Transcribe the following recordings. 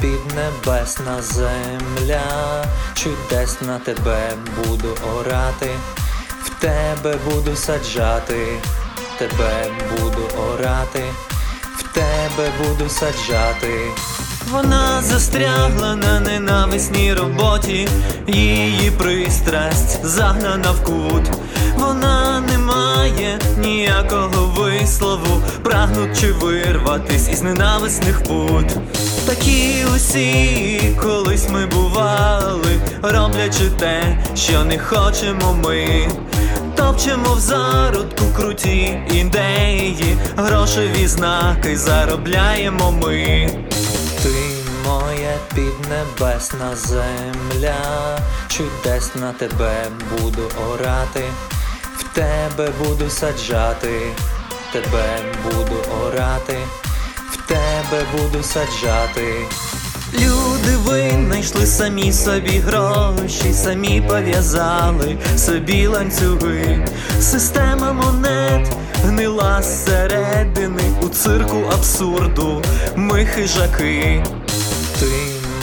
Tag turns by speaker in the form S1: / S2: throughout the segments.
S1: піднебесна земля, чудесна тебе буду орати, в тебе буду саджати, тебе буду орати, в тебе буду саджати. Вона застрягла на ненависній роботі, її пристрасть загнана в кут. Вона не має ніякого вислову, прагнучи вирватись із ненависних пут. Такі усі колись ми бували, роблячи те, що не хочемо ми. Топчемо в зародку круті ідеї, грошові знаки заробляємо ми. Ти моя піднебесна земля, чудесна тебе буду орати, в тебе буду саджати, тебе буду орати, в тебе буду саджати. Люди винайшли самі собі гроші, самі пов'язали собі ланцюги. Система монет гнила зсередини у цирку абсурду. Ми хижаки. Ти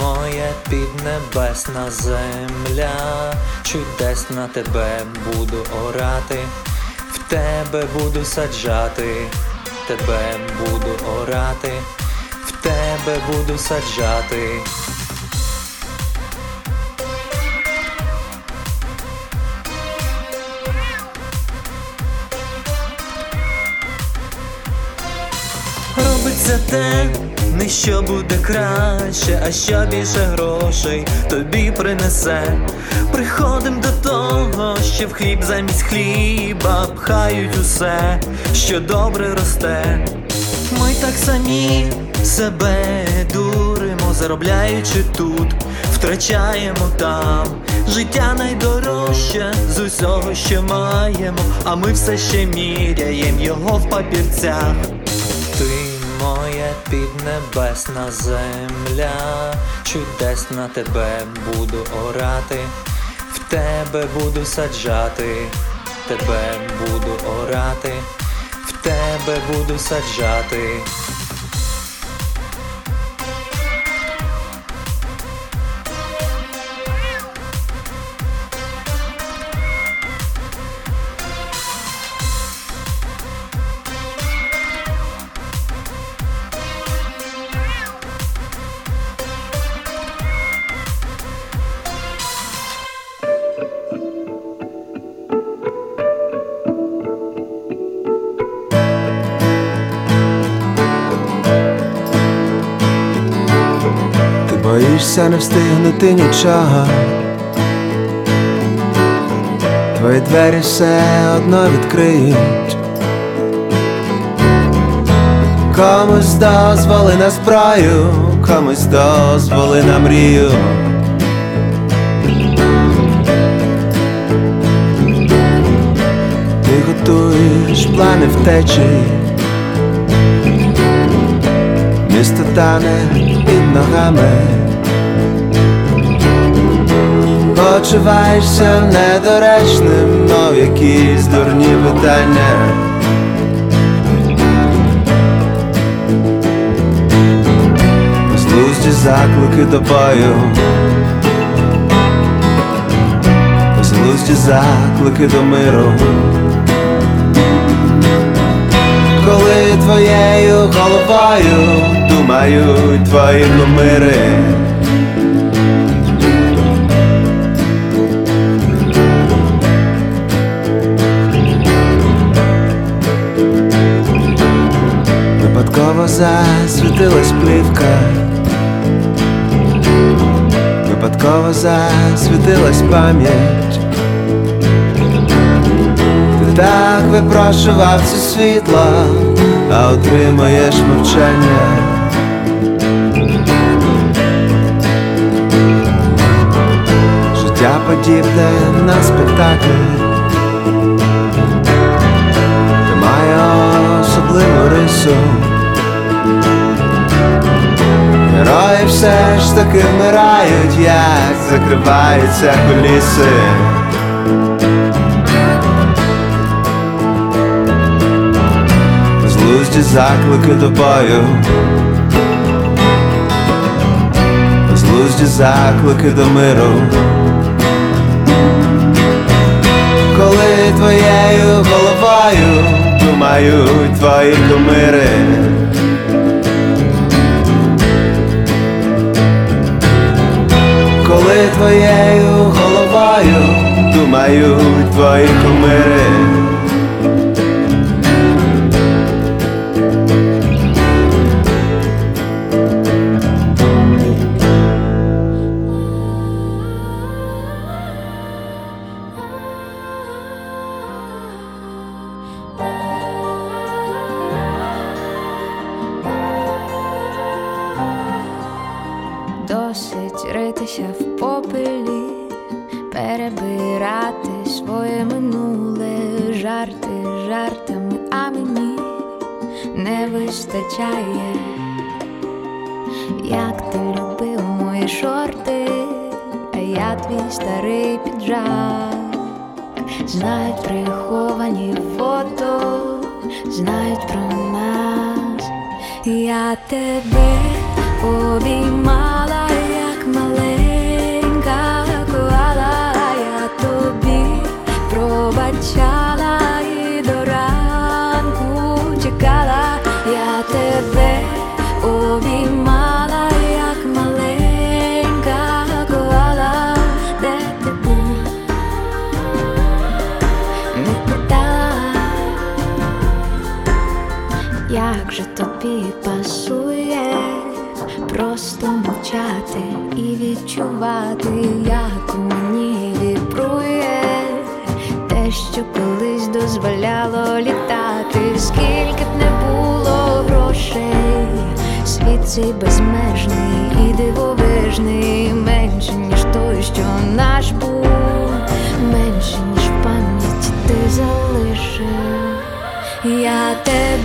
S1: моя піднебесна земля, чудесна тебе буду орати, в тебе буду саджати, тебе буду орати, в тебе буду саджати. Робиться те, не що буде краще, а що більше грошей тобі принесе. Приходим до того, що в хліб замість хліба пхають усе, що добре росте. Ми так самі себе дуримо, заробляючи тут, втрачаємо там. Життя найдорожче з усього, що маємо, а ми все ще міряємо його в папірцях. Ти моя піднебесна земля, чудесна тебе буду орати, в тебе буду саджати, тебе буду орати, в тебе буду саджати.
S2: Боїшся не встигнути нічого. Твої двері все одно відкриють. Комусь дозволи на зброю, комусь дозволи на мрію. Ти готуєш плани втечі. Місто тане під ногами Почуваєшся недоречним, мов якісь дурні питання. Безглузді заклики до бою. Безглузді заклики до миру. Коли твоєю головою думають твої номери. Випадково засвітилась плівка. Випадково засвітилась пам'ять. Ти так випрошував це світло, а отримаєш мовчання. Життя подібне на спектакль, де має особливу рису. Все ж таки вмирають, як закриваються куліси. Безглузді заклики до бою безглузді заклики до миру. Коли твоєю головою думають твої кумири. Твоєю головою думають твої кумири.
S3: Відчувати, як мені вібрує те, що колись дозволяло літати, скільки б не було грошей, світ цей безмежний і дивовижний, менше, ніж той, що наш був, менше, ніж в пам'яті ти залишив. Я тебе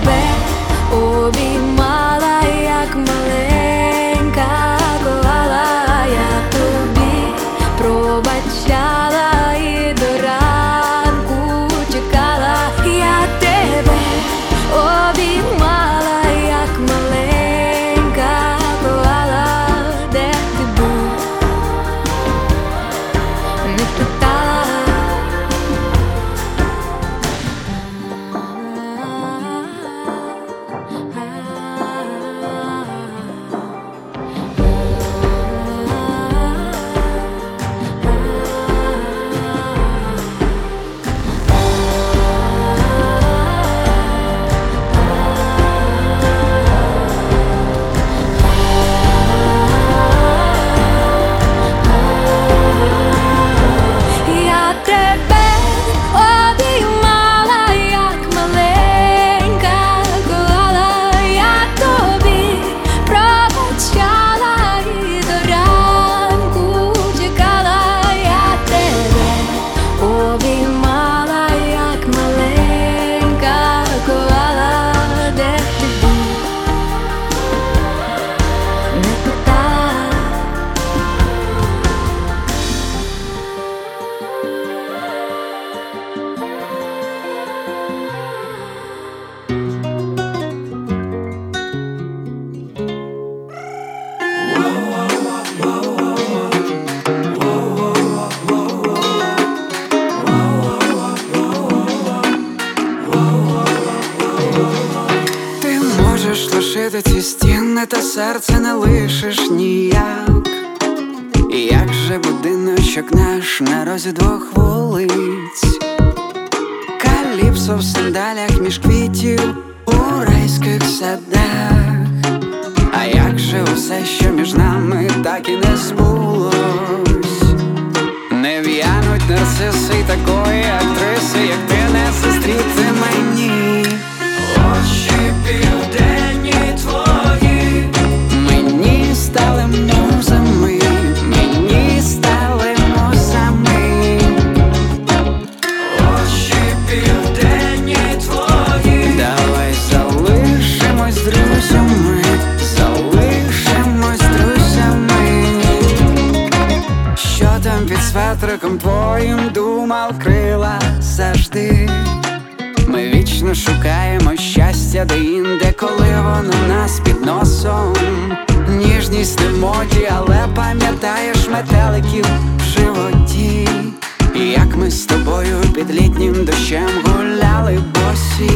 S4: серце не лишиш ніяк. І Як же будиночок наш на розі двох вулиць, Каліпсо в сандалях між квітів у райських садах. А як же усе, що між нами так і не збулось? Не в'януть нарциси такої актриси, як ти не зустріти Крим думав крила завжди. Ми вічно шукаємо щастя де інде, коли воно нас під носом. Ніжність не але пам'ятаєш метеликів в животі. І як ми з тобою під літнім дощем гуляли босі.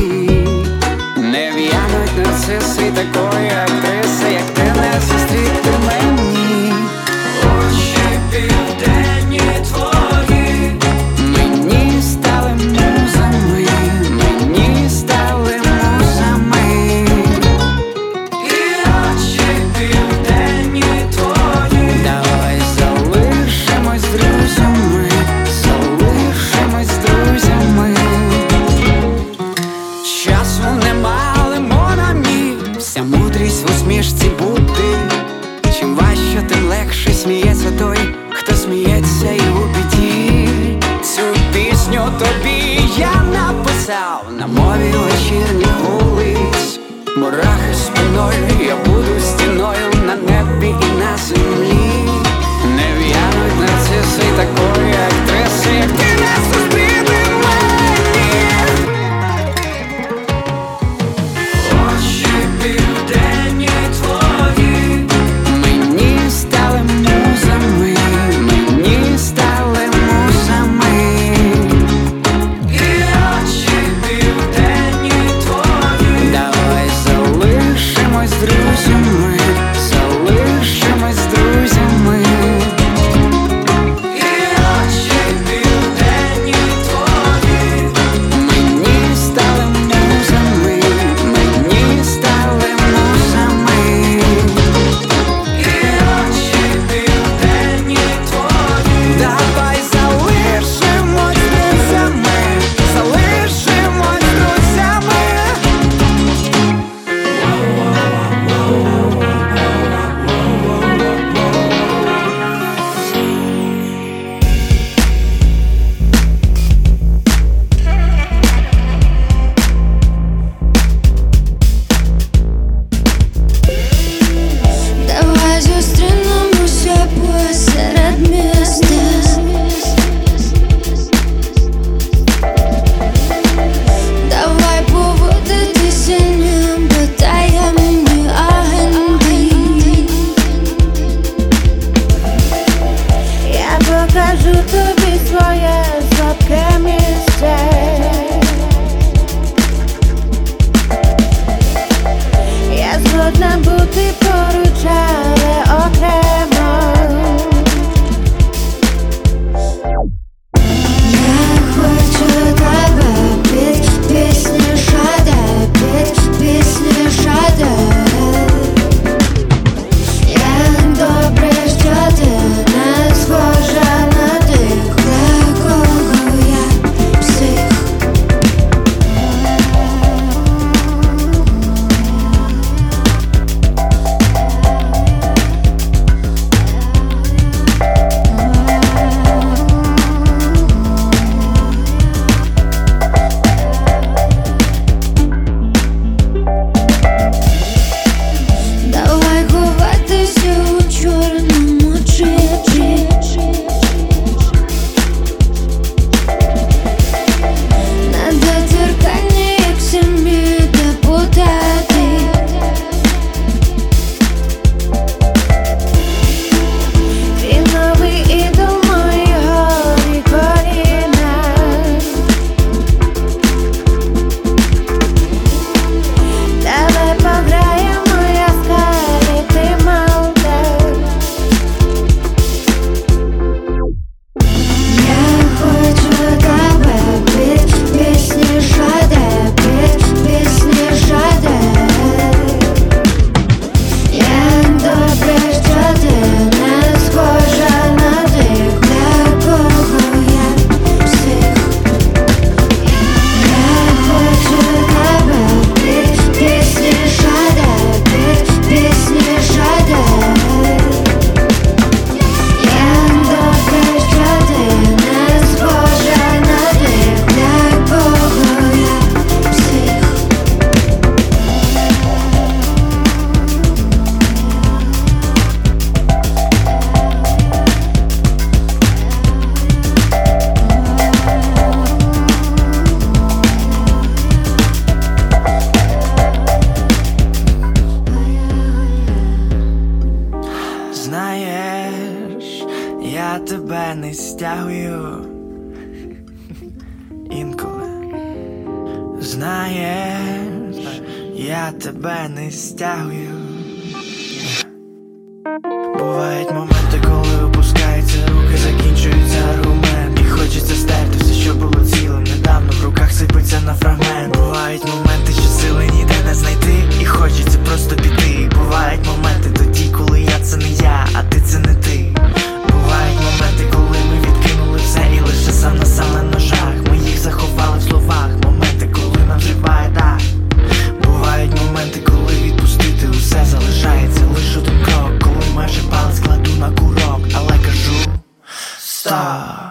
S5: тебе не стягую. Бувають моменти, коли опускаються руки, закінчується аргумент. І хочеться стерти все, що було цілим. Недавно в руках сипиться на фрагмент. Бувають моменти, що сили ніде не знайти. І хочеться просто піти. Бувають моменти тоді, коли я це не я, а ти.
S6: 大。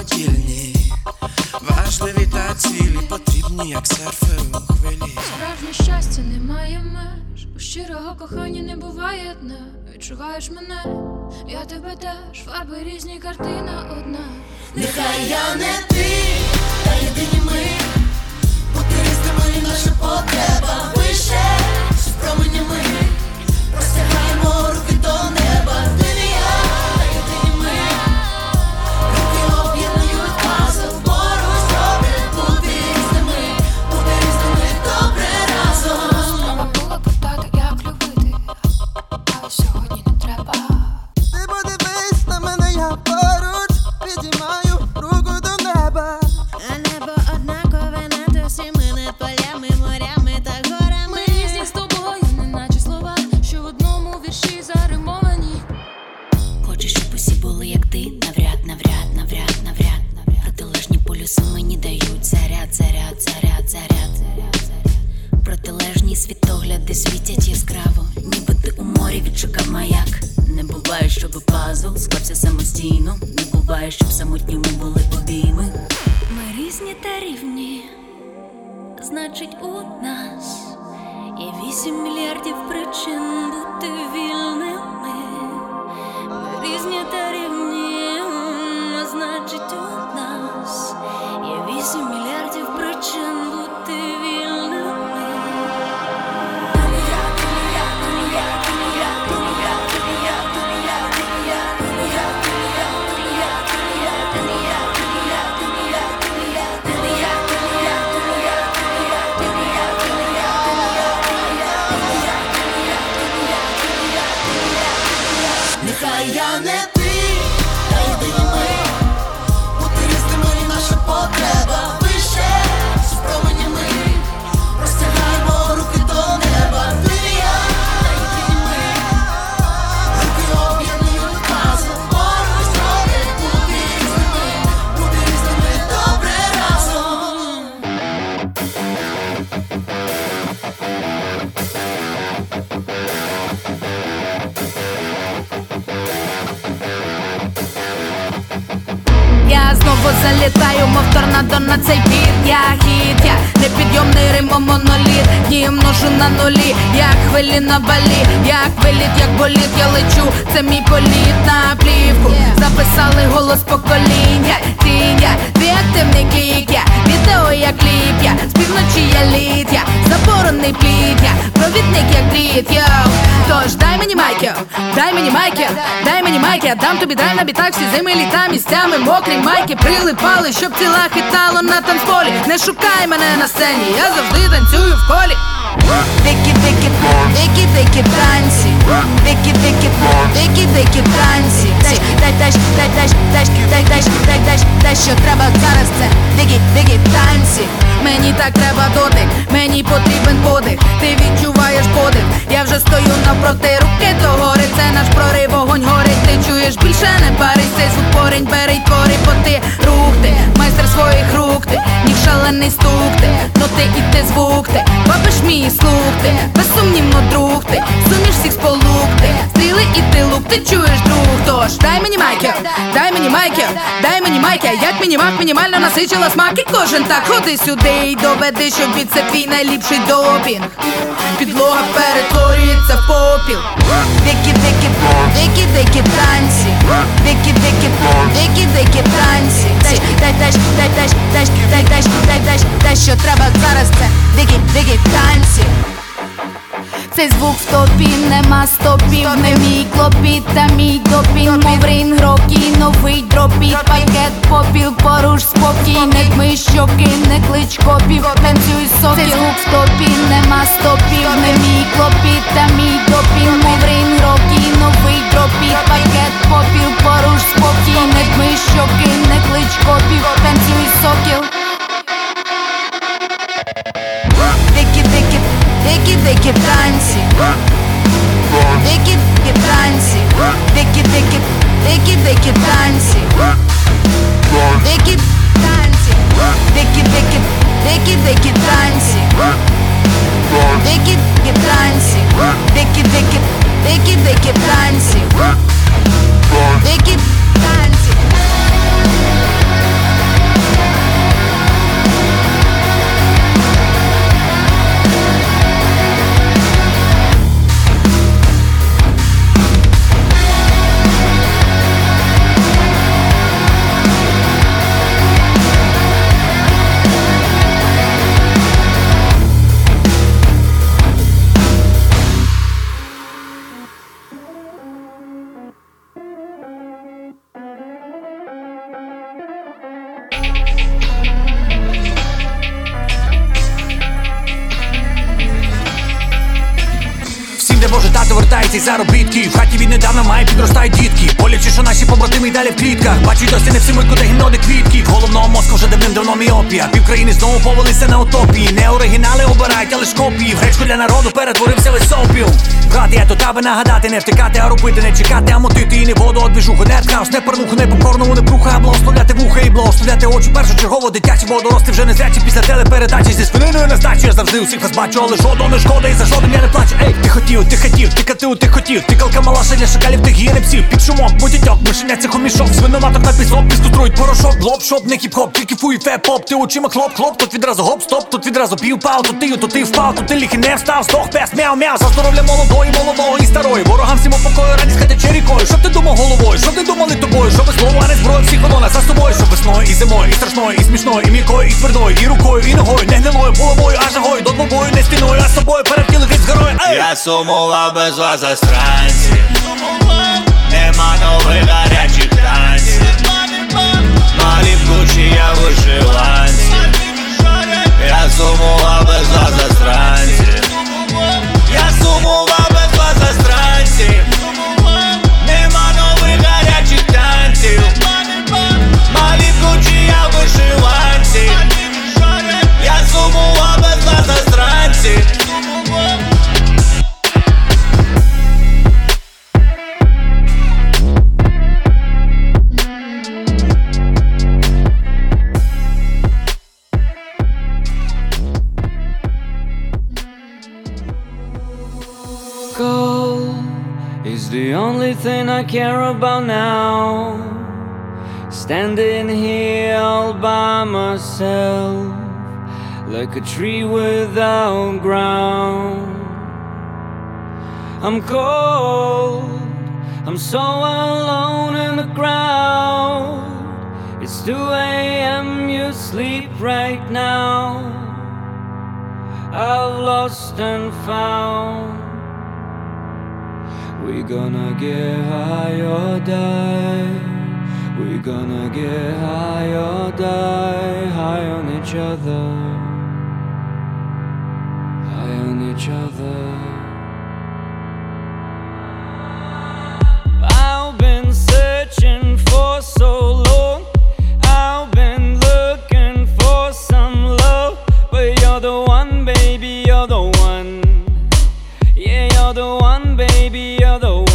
S6: холодільні, важливі та цілі потрібні, як серфи у хвилі.
S3: Справжнє щастя немає меж, у щирого кохання не буває дна. Відчуваєш мене, я тебе теж, фарби різні, картина одна.
S7: Нехай я не ти, та єдині ми, бути різними наша потреба вище з променями, простягаємо руки до
S8: неї. Пазл склався самостійно. Не буває, щоб самотньому були обійми. Ми різні та рівні, значить, нас
S9: let мов на цей піт, Я хід, я непідйомний римо моноліт. Ножу множу на нулі, як хвилі на балі. Як виліт, як боліт, я лечу, це мій політ на плівку. Записали голос покоління. Тінь я, твій активний кік я? Відео як кліп я, з півночі я літ я Плід я, провідник як дріт йоу Тож дай мені майки, дай мені майки, дай мені майки, я дам тобі дай на бітах всі зими літа місцями мокрі майки прилипали, щоб тіла хитало на танцполі. Не шукай мене на сцені, я завжди танцюю в колі. Дикі, дикі, дикі, дикі танці, дикі, дикі, дикі, дикі танці. Дай, дай, дай, дай, дай, дай, дай, дай, дай, дай, дай, що треба зараз це дикі, дикі танці. Мені так треба дотик, мені потрібен подих. Ти відчуваєш подих, я вже стою навпроти руки до гори. Це наш прорив, вогонь горить. Ти чуєш більше не парись, цей звук порень, бери й твори, бо ти рух ти, майстер своїх рук ти, ніг шалений стук ти, ну ти і ти звук ти, бабиш мій слух ти, безсумнівно друг ти, суміш всіх сполук ти, стріли і ти лук, ти чуєш друг, тож дай мені майки, дай мені майки, дай мені майки, як мінімак мінімально насичила смак. І кожен так ходи сюди і доведи, що від це твій найліпший допінг. Підлога перетворюється в попіл. Дикі, дикі, дикі, дикі танці. Дикі, дикі, дикі, дикі танці. Дай, дай, дай, дай, дай, дай, дай, дай, дай, дай, дай, що треба зараз це. Дикі, дикі танці. Цей звук в топі, нема стопів, не мій клопіт, та мій допінг, мов ринг рокі, новий drop it, пакет попіл, поруш спокій, не дми щоки, не клич копів, танцюй сокіл. Цей звук в топі, нема стопів, не мій клопіт, та мій допінг, мов ринг рокі, новий drop it, пакет попіл, поруш спокій, не дми щоки, не клич копів, танцюй сокіл. They get, they get fancy. They get, they get fancy. They get, they
S10: get Де може тато вертається із заробітки. В хаті віднедавна має підростають дітки. Боляче, що наші побратими й далі в клітках. Бачу досі не всі ми куди гімноди квітки. Головного мозку вже давним-давно міопія. Півкраїни знову повелися на утопії. Не оригінали обирають, але ж копії. В гречку для народу перетворився весь опіум Брат, я тут аби нагадати, не втикати, а робити, не чекати, а мотити. І не воду одвіжуху, не хаос, не порнуху, не покорну, не бруха, а благословляти вуха і благословляти очі. Першочергово дитячі, бо дорослі вже не зрячі. Після телепередачі зі спининою на здачі Я завжди усіх вас бачу, але жодного не шкода і за жодним я не плачу. Ей, ти хотів, ти хотів, ти катив, ти хотів. Ти калка малаша для шакалів, ти гієни псів. Під шумок, будітьок, мишеня це хомішок Свиноматок на пісок, піскутрують порошок Лоб, шоп, не хіп-хоп, тільки фу і фе-поп Ти очима хлоп, хлоп, тут відразу гоп, стоп. Тут відразу пів пав, тут ти, тут ти впав. Тут ти ліхи не встав, здох, пес, мяу, мяу. За здоров'я молодої, молодого і старої. Ворогам всім упокою, радість хатяче рікою Щоб ти думав головою, щоб ти думали тобою. Щоб слово, а не зброя, всіх воно нас за собою. Щоб весною і зимою, і страшною, і смішною, і м'якою, і твердою, і рукою, і ногою, не гнилою, головою, а
S2: сумував без вас засранці Нема нових гарячих танців. Малі в Гуччі, я вишиванці. Я сумував без вас засранці Я сумував
S11: the only thing I care about now. Standing here all by myself, like a tree without ground. I'm cold, I'm so alone in the crowd. It's 2 a.m., you sleep right now. I've lost and found. We gonna get high or die. We gonna get high or die. High on each other. High on each other. I've been searching for so long. I've been looking for some love. But you're the one, baby, you're the one, yeah, you're the one, baby, you're the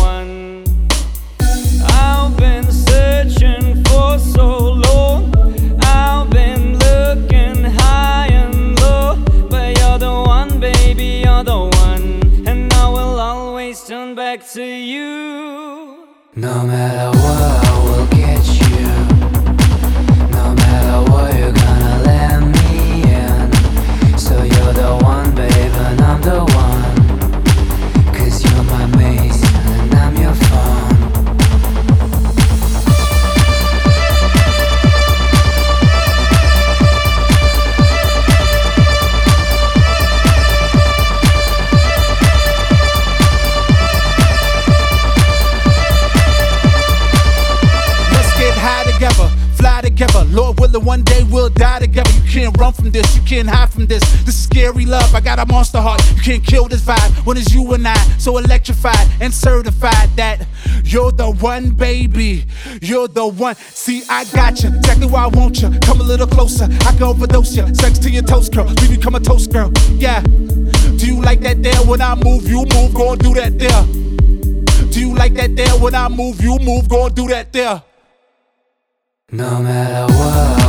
S12: vibe you and I. So electrified and certified that you're the one, baby. You're the one. See, I got you. Exactly why I want you. Come a little closer. I can overdose you. Sex to your toast, girl. Leave you come a toast, girl. Yeah. Do you like that there when I move? You move, go and do that there. Do you like that there when I move? You move, go and do that there.
S13: No matter what,